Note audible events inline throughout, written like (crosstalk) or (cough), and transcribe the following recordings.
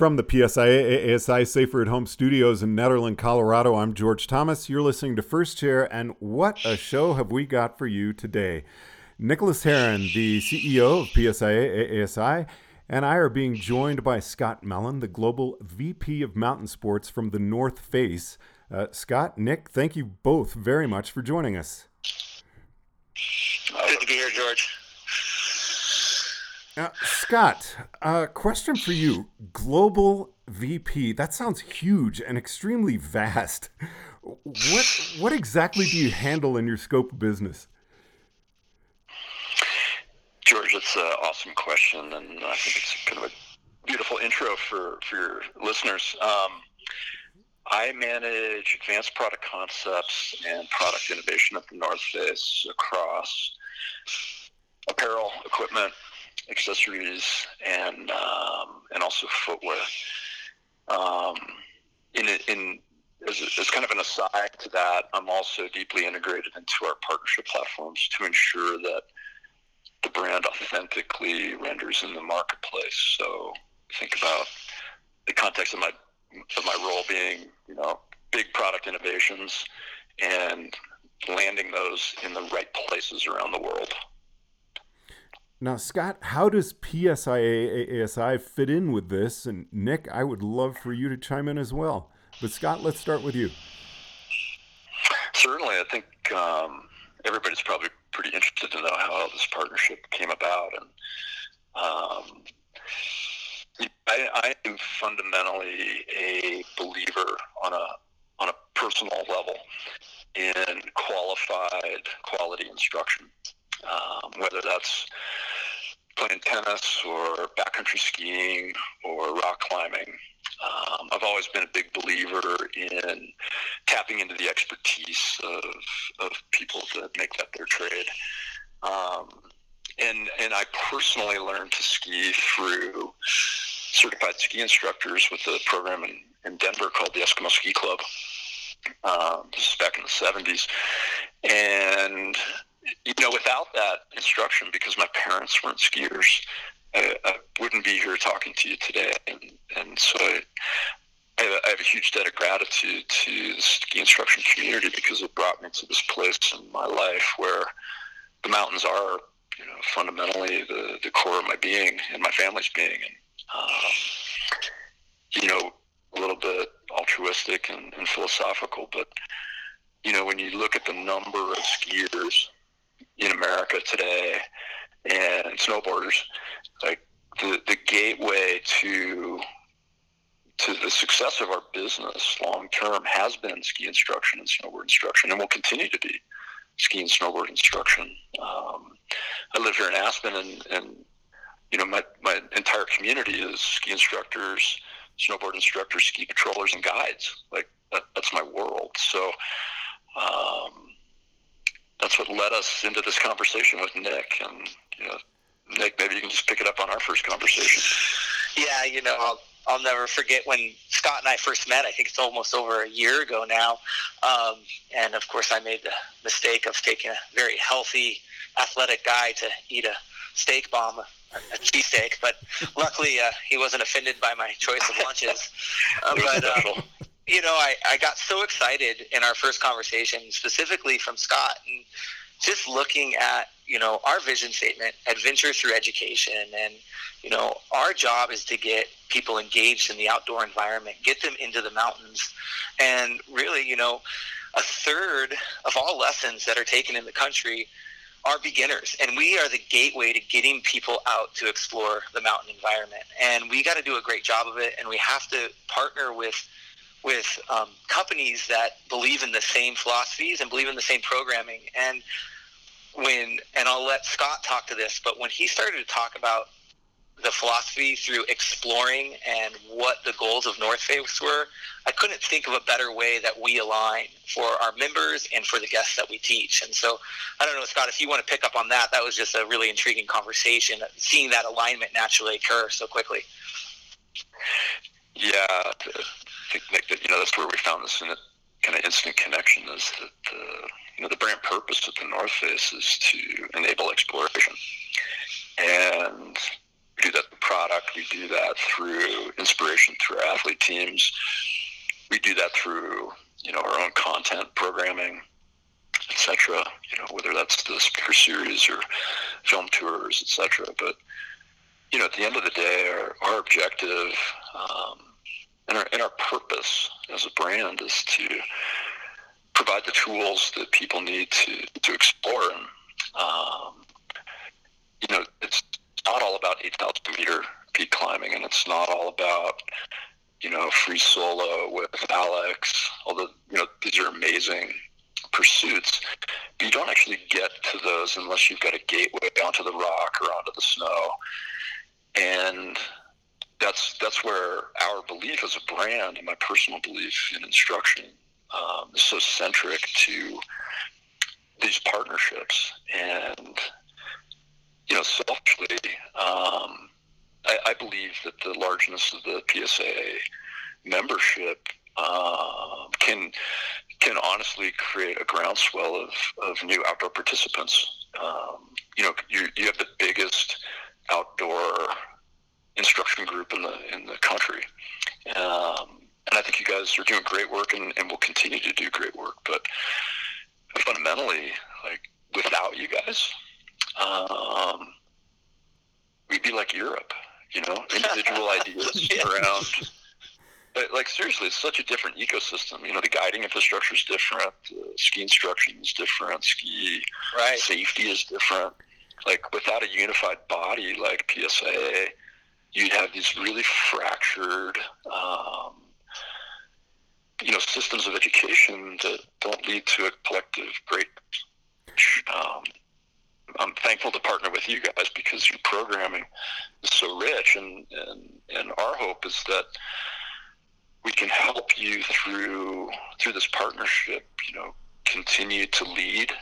From the PSIA ASI Safer at Home studios in Nederland, Colorado, I'm George Thomas. You're listening to First Chair, and what a show have we got for you today. Nicholas Herrin, the CEO of PSIA ASI, and I are being joined by Scott Mellin, the Global VP of Mountain Sports from the North Face. Uh, Scott, Nick, thank you both very much for joining us. Good to be here, George. Uh, Scott, a question for you. Global VP, that sounds huge and extremely vast. What what exactly do you handle in your scope of business? George, that's an awesome question, and I think it's kind of a beautiful intro for, for your listeners. Um, I manage advanced product concepts and product innovation at the North Face across apparel, equipment, accessories and um, and also footwear. Um, in in as, as kind of an aside to that, I'm also deeply integrated into our partnership platforms to ensure that the brand authentically renders in the marketplace. So think about the context of my of my role being, you know, big product innovations and landing those in the right places around the world. Now, Scott, how does PSIA ASI fit in with this? And Nick, I would love for you to chime in as well. But Scott, let's start with you. Certainly, I think um, everybody's probably pretty interested to know how this partnership came about, and um, I, I am fundamentally a believer on a on a personal level in qualified quality instruction um, whether that's playing tennis or backcountry skiing or rock climbing. Um, I've always been a big believer in tapping into the expertise of, of people that make that their trade. Um, and, and I personally learned to ski through certified ski instructors with a program in, in Denver called the Eskimo Ski Club. Um, this is back in the 70s. And you know, without that instruction, because my parents weren't skiers, I, I wouldn't be here talking to you today. And, and so I, I, have a, I have a huge debt of gratitude to the ski instruction community because it brought me to this place in my life where the mountains are, you know, fundamentally the, the core of my being and my family's being. And, um, you know, a little bit altruistic and, and philosophical, but you know, when you look at the number of skiers in America today and snowboarders, like the, the gateway to to the success of our business long term has been ski instruction and snowboard instruction, and will continue to be ski and snowboard instruction. Um, I live here in Aspen, and, and you know my, my entire community is ski instructors, snowboard instructors, ski patrollers, and guides. Like that, that's my world. So um, that's what led us into this conversation with Nick. And you know, Nick, maybe you can just pick it up on our first conversation. Yeah, you know, I'll, I'll never forget when Scott and I first met. I think it's almost over a year ago now. Um, and of course, I made the mistake of taking a very healthy, athletic guy to eat a steak bomb, a cheesesteak. But luckily, uh, he wasn't offended by my choice of lunches. (laughs) Uh, but uh, you know, I, I got so excited in our first conversation, specifically from Scott, and just looking at, you know, our vision statement, adventure through education. And, you know, our job is to get people engaged in the outdoor environment, get them into the mountains. And really, you know, a third of all lessons that are taken in the country are beginners and we are the gateway to getting people out to explore the mountain environment and we got to do a great job of it and we have to partner with with um, companies that believe in the same philosophies and believe in the same programming. And when, and I'll let Scott talk to this, but when he started to talk about the philosophy through exploring and what the goals of North Face were, I couldn't think of a better way that we align for our members and for the guests that we teach. And so, I don't know, Scott, if you want to pick up on that, that was just a really intriguing conversation, seeing that alignment naturally occur so quickly. Yeah, think Nick that you know that's where we found this kind of instant connection is that the you know the brand purpose of the North Face is to enable exploration, and we do that through product. We do that through inspiration through our athlete teams. We do that through you know our own content programming, etc. You know whether that's the speaker series or film tours, etc. But you know at the end of the day, our, our objective um, and our and our purpose as a brand is to provide the tools that people need to to explore and um, you know it's not all about 8,000 meter peak climbing, and it's not all about you know free solo with Alex. Although you know these are amazing pursuits, but you don't actually get to those unless you've got a gateway onto the rock or onto the snow, and that's that's where our belief as a brand and my personal belief in instruction um, is so centric to these partnerships and you know, selfishly, um, I, I, believe that the largeness of the PSA membership uh, can can honestly create a groundswell of, of new outdoor participants. Um, you know, you, you have the biggest outdoor instruction group in the in the country, um, and I think you guys are doing great work and, and will continue to do great work. But fundamentally, like without you guys, um, we'd be like Europe, you know, (laughs) individual ideas yes. around. But like seriously, it's such a different ecosystem. You know, the guiding infrastructure is different, the ski instruction is different, ski right. safety is different. Like without a unified body like PSA, you'd have these really fractured, um, you know, systems of education that don't lead to a collective great um, I'm thankful to partner with you guys because your programming is so rich, and and and our hope is that we can help you through through this partnership. You know, continue to lead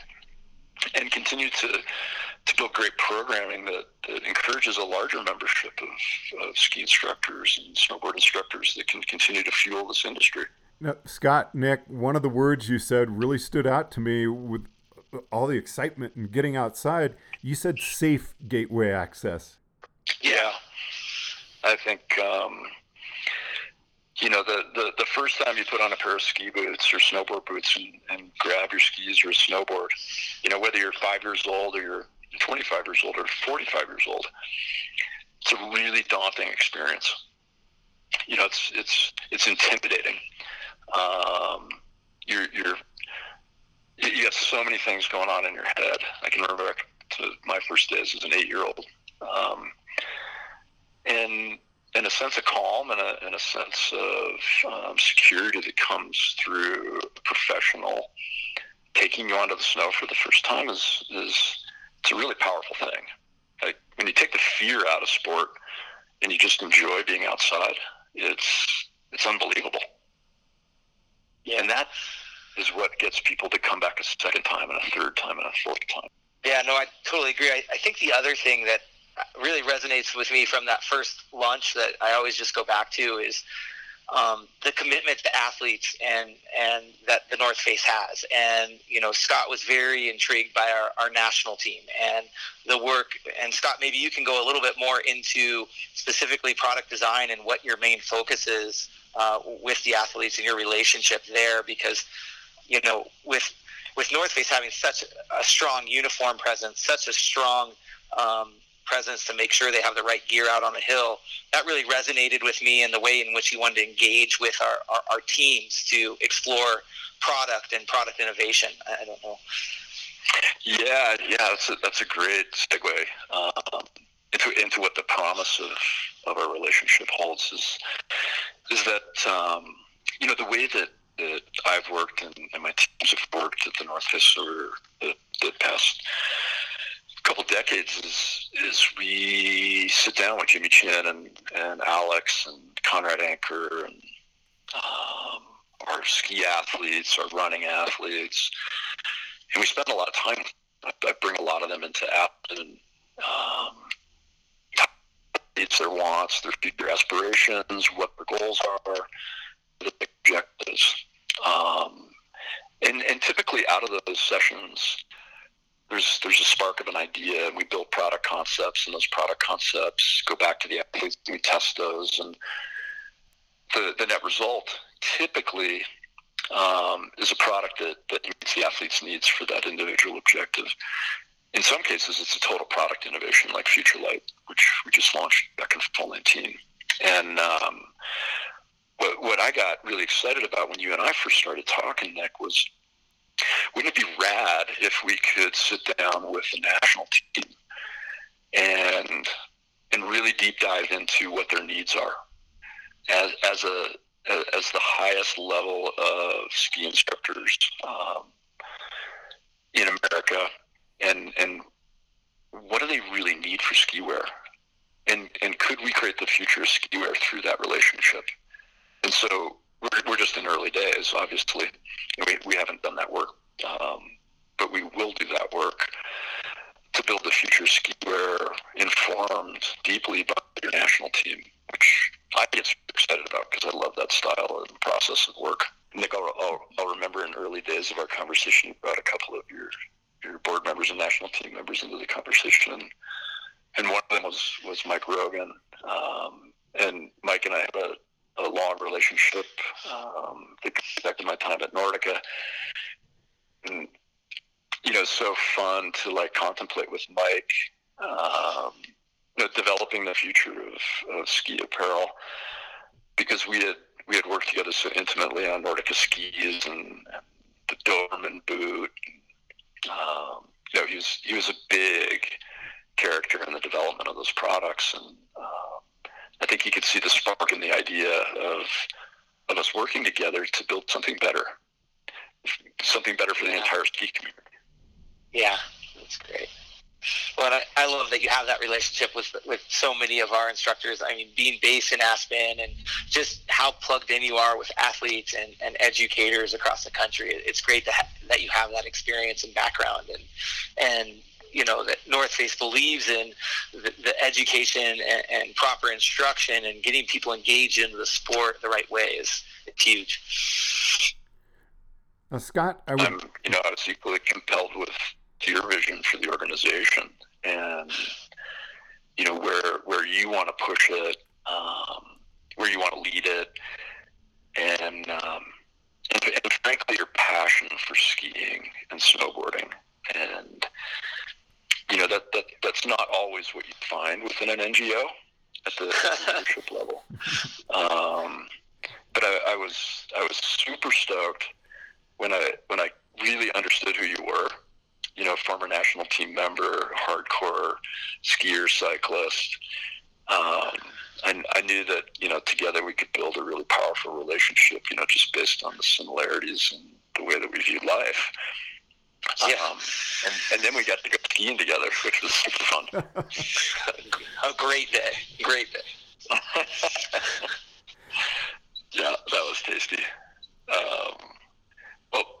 and continue to to build great programming that, that encourages a larger membership of, of ski instructors and snowboard instructors that can continue to fuel this industry. Now, Scott, Nick, one of the words you said really stood out to me with all the excitement and getting outside, you said safe gateway access. Yeah, I think um, you know the, the the first time you put on a pair of ski boots or snowboard boots and, and grab your skis or a snowboard, you know whether you're five years old or you're 25 years old or 45 years old, it's a really daunting experience. You know, it's it's it's intimidating. Um, you're you're you have so many things going on in your head. I can remember to my first days as an eight-year-old, um, and and a sense of calm and a, and a sense of um, security that comes through a professional taking you onto the snow for the first time is is it's a really powerful thing. Like when you take the fear out of sport and you just enjoy being outside, it's it's unbelievable. Yeah, and that's what gets people to come back a second time and a third time and a fourth time. Yeah, no, I totally agree. I, I think the other thing that really resonates with me from that first launch that I always just go back to is um, the commitment to athletes and and that the North Face has. And you know, Scott was very intrigued by our, our national team and the work. And Scott, maybe you can go a little bit more into specifically product design and what your main focus is uh, with the athletes and your relationship there, because you know, with with North Face having such a strong uniform presence, such a strong um, presence to make sure they have the right gear out on the hill, that really resonated with me in the way in which he wanted to engage with our, our, our teams to explore product and product innovation. I don't know. Yeah, yeah, that's a, that's a great segue um, into into what the promise of, of our relationship holds is is that um, you know the way that that I've worked and, and my teams have worked at the North over the, the past couple decades is is we sit down with Jimmy Chin and, and Alex and Conrad Anker and um, our ski athletes, our running athletes, and we spend a lot of time. I, I bring a lot of them into app and um, it's their wants, their future aspirations, what their goals are, the objectives. Um, and, and typically out of those sessions, there's there's a spark of an idea, and we build product concepts, and those product concepts go back to the athletes, we test those, and the the net result typically um, is a product that, that meets the athlete's needs for that individual objective. In some cases, it's a total product innovation, like Future Light, which we just launched back in fall 19. And um, what, what I got really excited about when you and I first started talking, Nick, was wouldn't it be rad if we could sit down with the national team and and really deep dive into what their needs are as as a as the highest level of ski instructors um, in America, and and what do they really need for ski wear, and and could we create the future of ski wear through that relationship? And so we're, we're just in early days, obviously. We, we haven't done that work, um, but we will do that work to build the future ski wear informed deeply by your national team, which I get excited about because I love that style and process of work. Nick, I'll, I'll, I'll, remember in early days of our conversation, you brought a couple of your your board members and national team members into the conversation, and one of them was was Mike Rogan, um, and Mike and I have a, a long relationship. Um, that goes back to my time at Nordica, you know, so fun to like contemplate with Mike. Um, you know, developing the future of, of ski apparel because we had we had worked together so intimately on Nordica skis and, the Dobermann boot. Um, you know, he was he was a big character in the development of those products, and uh, I think he could see the spark in the idea of of us working together to build something better, something better for the entire ski community. Yeah, that's great. Well, I, I love that you have that relationship with with so many of our instructors. I mean, being based in Aspen and just how plugged in you are with athletes and, and educators across the country. It's great to ha- that you have that experience and background, and and you know that North Face believes in the, the education and, and, proper instruction and getting people engaged in the sport the right way is it's huge. Now, Scott, I would... I'm you know I was equally compelled with your vision for the organization and you know where where you want to push it, um, where you want to lead it, and, um, and, and frankly your passion for skiing and snowboarding and you know that, that that's not always what you find within an NGO at the leadership level. (laughs) Um, but I, I, was I was super stoked when I when I really understood who you were you know, former national team member, hardcore skier, cyclist. Um, I, I knew that, you know, together we could build a really powerful relationship, you know, just based on the similarities and the way that we view life. Yeah. Um, and, and then we got to go skiing together, which was super fun. (laughs) (laughs) a great day. Great day. (laughs) yeah, that was tasty. Um,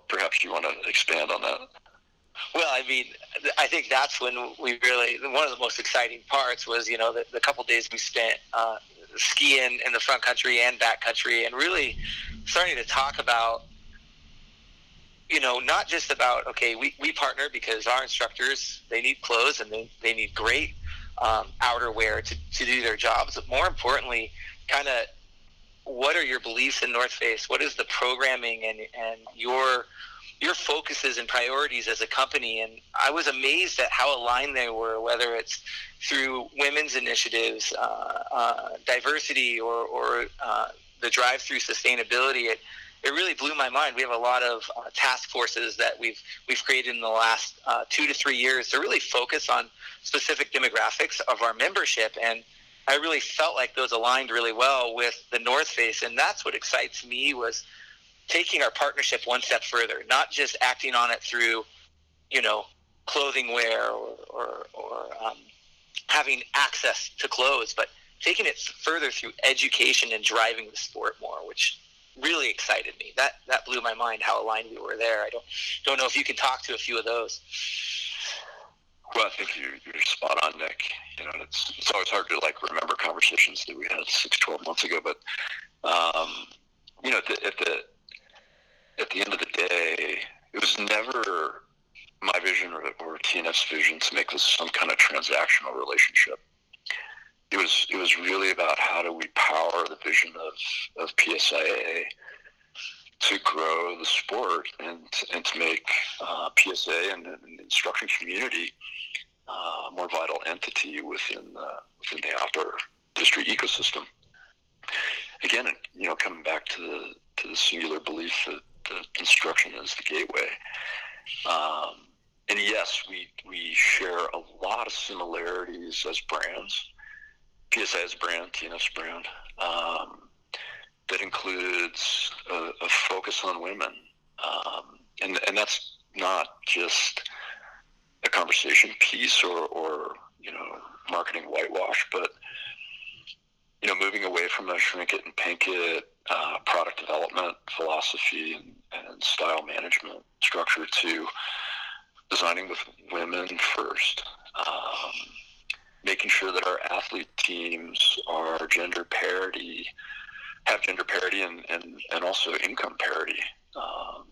perhaps you want to expand on that. Well, I mean, I think that's when we really one of the most exciting parts was you know the, the couple days we spent uh, skiing in the front country and back country, and really starting to talk about you know not just about okay we, we partner because our instructors they need clothes and they, they need great um, outerwear to, to do their jobs, but more importantly, kind of what are your beliefs in North Face? What is the programming and and your your focuses and priorities as a company. And I was amazed at how aligned they were, whether it's through women's initiatives, uh, uh, diversity, or, or uh, the drive through sustainability. It, it really blew my mind. We have a lot of uh, task forces that we've we've created in the last uh, two to three years to really focus on specific demographics of our membership and. I really felt like those aligned really well with the North Face, and that's what excites me was taking our partnership one step further, not just acting on it through, you know, clothing wear or, or, or um, having access to clothes, but taking it further through education and driving the sport more, which really excited me. That that blew my mind how aligned we were there. I don't don't know if you can talk to a few of those. Well, I think you're, you're spot on, Nick. You know, it's it's always hard to like remember conversations that we had six, 12 months ago, but um, you know, at the, at the at the end of the day, it was never my vision or, or TNF's vision to make this some kind of transactional relationship. It was it was really about how do we power the vision of, of PSIA to grow the sport and and to make uh, PSA and, and, the instruction community uh, a more vital entity within the, within the outdoor industry ecosystem. Again, you know, coming back to the to the singular belief that the instruction is the gateway. Um, and yes, we we share a lot of similarities as brands. PSA as brand, TNF's brand. Um, that includes a, a, focus on women, um, and and that's not just a conversation piece or, or you know marketing whitewash, but you know moving away from a shrink it and pink it uh, product development philosophy and, and style management structure to designing with women first. Um, making sure that our athlete teams are gender parity, have gender parity and, and, and also income parity. Um,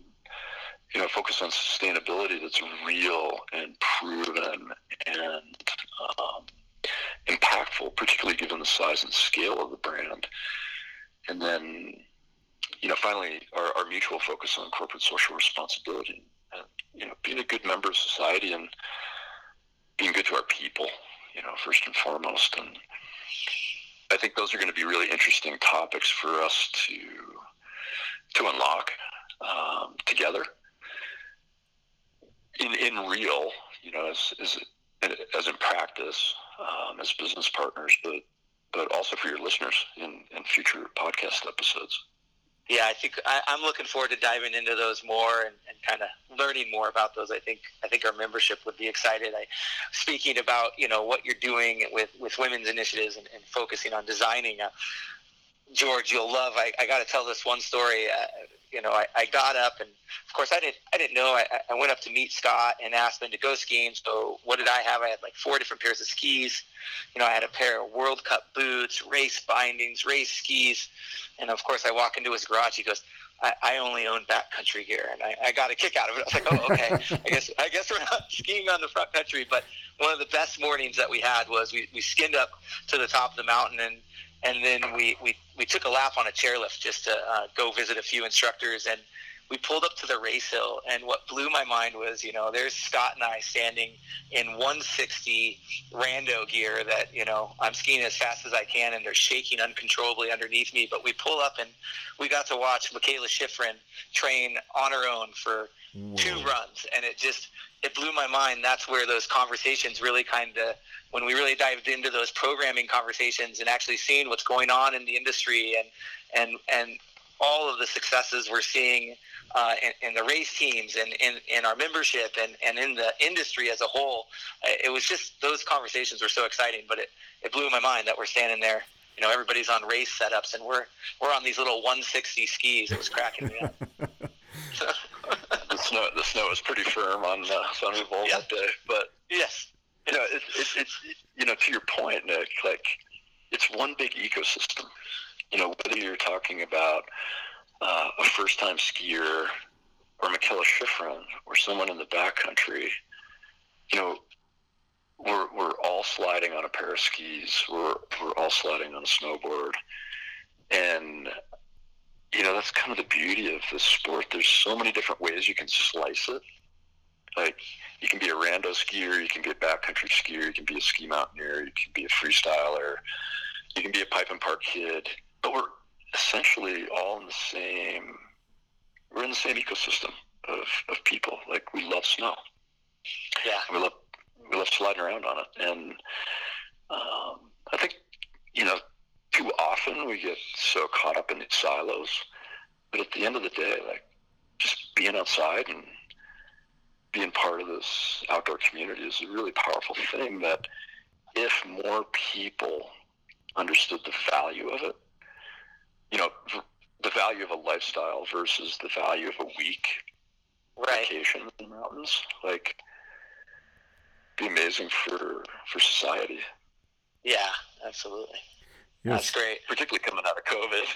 you know, focus on sustainability that's real and proven and um, impactful, particularly given the size and scale of the brand. And then, you know, finally, our, our mutual focus on corporate social responsibility and, you know, being a good member of society and being good to our people, you know, first and foremost. And I think those are going to be really interesting topics for us to to unlock um, together. In in real, you know, as as, as in practice, um, as business partners, but but also for your listeners in, in future podcast episodes yeah, I think I, am looking forward to diving into those more and, and kind of learning more about those. I think I think our membership would be excited. I, speaking about you know what you're doing with with women's initiatives and, and focusing on designing. Uh, George, you'll love. I, I got to tell this one story. Uh, you know, I, I got up and of course I didn't I didn't know. I, I went up to meet Scott and asked him to go skiing. So what did I have? I had like four different pairs of skis. You know, I had a pair of World Cup boots, race bindings, race skis, and of course I walk into his garage. He goes, I, I only own backcountry gear, and I, I got a kick out of it. I was like, oh, okay. (laughs) I guess I guess we're not (laughs) skiing on the front country, but one of the best mornings that we had was we, we skinned up to the top of the mountain and and then we, we, we took a lap on a chairlift just to uh, go visit a few instructors. And we pulled up to the race hill and what blew my mind was you know there's scott and i standing in 160 rando gear that you know i'm skiing as fast as i can and they're shaking uncontrollably underneath me. But we pull up and we got to watch mikaela shiffrin train on her own for Whoa. two runs. And it just it blew my mind. That's where those conversations really kind of when we really dived into those programming conversations and actually seeing what's going on in the industry and and and all of the successes we're seeing uh, in, in, the race teams and in, in our membership and, and in the industry as a whole. Uh, it was just those conversations were so exciting, but it, it blew my mind that we're standing there. You know, everybody's on race setups and we're we're on these little 160 skis. It was cracking me up. (laughs) the snow the snow was pretty firm on uh, Sunny Bowl that day, but yes, you know, it, it, it's you know to your point, Nick. Like it's one big ecosystem. You know, whether you're talking about uh, a first-time skier or Mikaela Shiffrin or someone in the backcountry, you know, we're we're all sliding on a pair of skis. We're we're all sliding on a snowboard, and you know that's kind of the beauty of this sport. There's so many different ways you can slice it. Like you can be a rando skier, you can be a backcountry skier, you can be a ski mountaineer, you can be a freestyler, you can be a pipe and park kid. But we're essentially all in the same. We're in the same ecosystem of, of people. Like we love snow. Yeah. We love we love sliding around on it, and um, I think you know too often we get so caught up in its silos. But at the end of the day, like just being outside and being part of this outdoor community is a really powerful thing that if more people understood the value of it, you know, the value of a lifestyle versus the value of a week right. vacation in the mountains, like, be amazing for for society. Yeah, absolutely. Yes. That's great. Particularly coming out of COVID.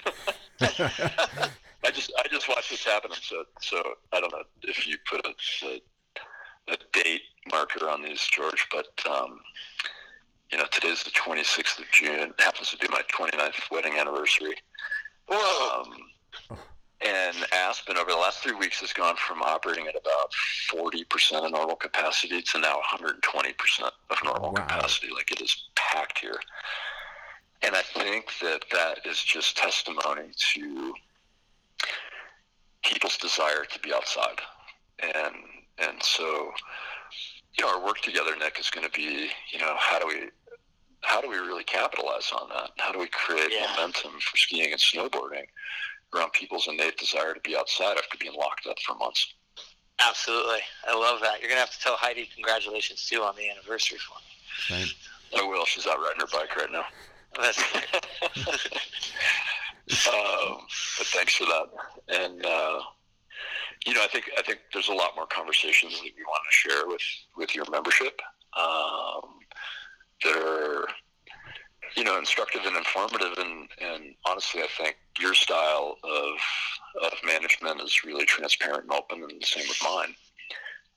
(laughs) (laughs) I just I just watched this happen. and So so I don't know if you put a, a a date marker on these, George, but um, you know, today's the 26th of June. It happens to be my 29th wedding anniversary. Um, and Aspen over the last three weeks has gone from operating at about 40% of normal capacity to now 120% of normal Wow. capacity. Like it is packed here. And I think that that is just testimony to people's desire to be outside. And, and so, you know, our work together, Nick, is going to be, you know, how do we, how do we really capitalize on that? How do we create Yeah. momentum for skiing and snowboarding around people's innate desire to be outside after being locked up for months? Absolutely. I love that. You're going to have to tell Heidi congratulations too on the anniversary for me. Same. I will. She's out riding her bike right now. That's (laughs) um, but thanks for that. And uh, you know, I think I think there's a lot more conversations that we want to share with with your membership. Um, that are you know instructive and informative, and and honestly, I think your style of of management is really transparent and open, and the same with mine.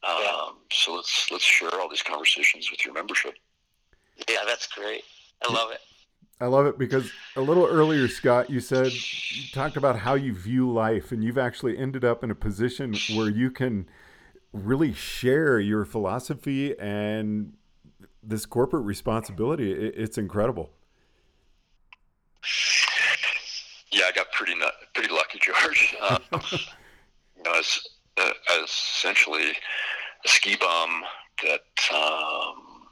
Um, Yeah. So let's let's share all these conversations with your membership. yeah, that's great. I love it. I love it because a little earlier, Scott, you said you talked about how you view life, and you've actually ended up in a position where you can really share your philosophy and this corporate responsibility. It, it's incredible. Yeah, I got pretty nut, pretty lucky, (laughs) George. Um, you know, I was, uh, I was essentially a ski bum that um,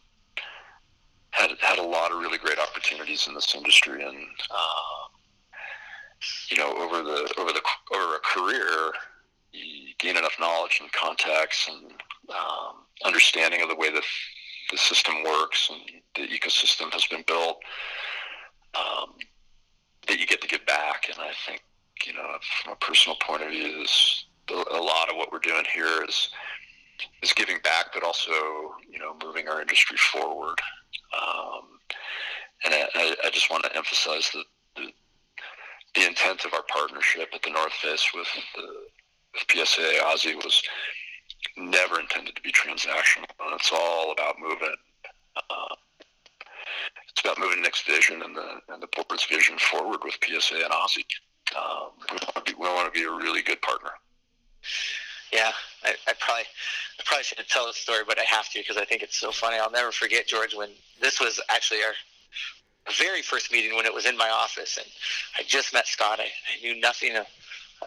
had had a lot of really great opportunities in this industry, and um, you know, over the over the over a career, you gain enough knowledge and contacts and um, understanding of the way that the system works and the ecosystem has been built. Um, that you get to give back. And I think, you know, from a personal point of view, this, a lot of what we're doing here is is giving back, but also, you know, moving our industry forward. Um, and I, I- just want to emphasize that the, the intent of our partnership at the North Face with the with PSA Aussie was never intended to be transactional. It's all about moving. Uh, it's about moving Nick's vision and the and the board's vision forward with PSA and Aussie. Um, we want to be a really good partner. Yeah, I, I probably, I probably shouldn't tell this story, but I have to because I think it's so funny. I'll never forget George when this was actually our very first meeting when it was in my office, and I just met Scott. I, I knew nothing of,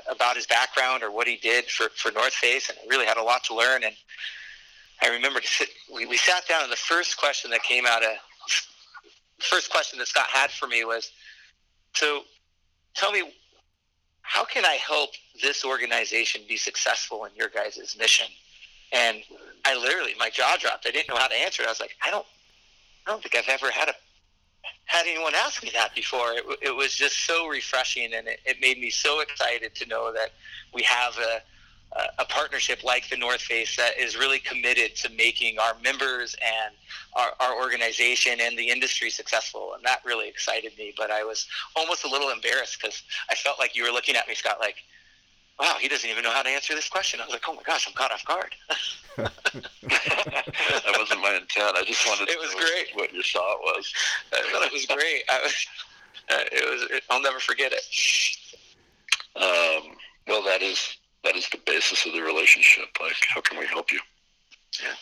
about his background or what he did for for North Face, and really had a lot to learn. And I remember sit, we we sat down, and the first question that came out of first question that Scott had for me was, so tell me how can I help this organization be successful in your guys' mission? And I literally, my jaw dropped. I didn't know how to answer. I was like, I don't, I don't think I've ever had a had anyone ask me that before. It, it was just so refreshing, and it, it made me so excited to know that we have a a- a partnership like the North Face that is really committed to making our members and our, our organization and the industry successful, and that really excited me. But I was almost a little embarrassed because I felt like you were looking at me, Scott, like, wow, he doesn't even know how to answer this question. I was like, oh my gosh, I'm caught off guard. (laughs) that wasn't my intent. I just wanted to It was know great. what your thought was. I thought it was great. I was, (laughs) uh, it was. It, I'll never forget it. Um, well, that is that is the basis of the relationship. Like, how can we help you? Yeah.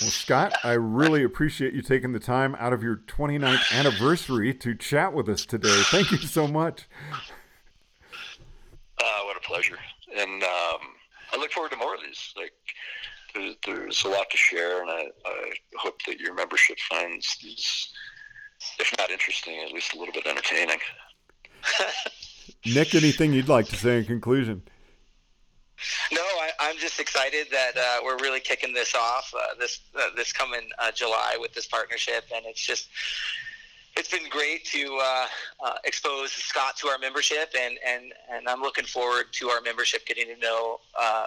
Well, Scott, I really appreciate you taking the time out of your 29th anniversary to chat with us today. Thank you so much. What a pleasure. And um, I look forward to more of these. Like, there, there's a lot to share, and I, I hope that your membership finds these, if not interesting, at least a little bit entertaining. (laughs) Nick, anything you'd like to say in conclusion? No, I, I'm just excited that uh, we're really kicking this off uh, this uh, this coming uh, July with this partnership, and it's just it's been great to uh, uh, expose Scott to our membership, and, and, and I'm looking forward to our membership getting to know uh,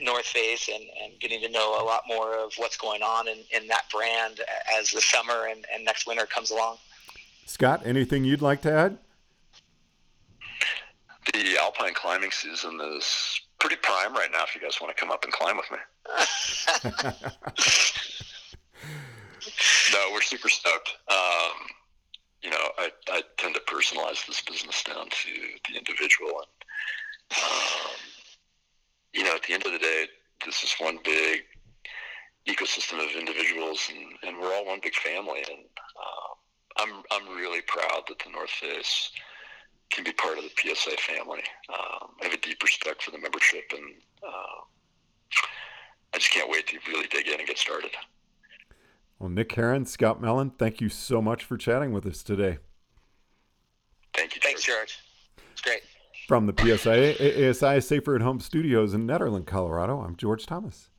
North Face and, and getting to know a lot more of what's going on in, in that brand as the summer and, and next winter comes along. Scott, anything you'd like to add? The alpine climbing season is pretty prime right now if you guys want to come up and climb with me. (laughs) (laughs) (laughs) no, we're super stoked. Um, you know, I, I tend to personalize this business down to the individual. And, um, you know, at the end of the day, this is one big ecosystem of individuals, and, and we're all one big family. And uh, I'm, I'm really proud that the North Face can be part of the PSA family. Um, I have a deep respect for the membership, and uh, I just can't wait to really dig in and get started. Well, Nick Herrin, Scott Mellin, thank you so much for chatting with us today. Thank you. George. Thanks, George. It's great. From the PSIA ASI Safer at Home Studios in Nederland, Colorado, I'm George Thomas.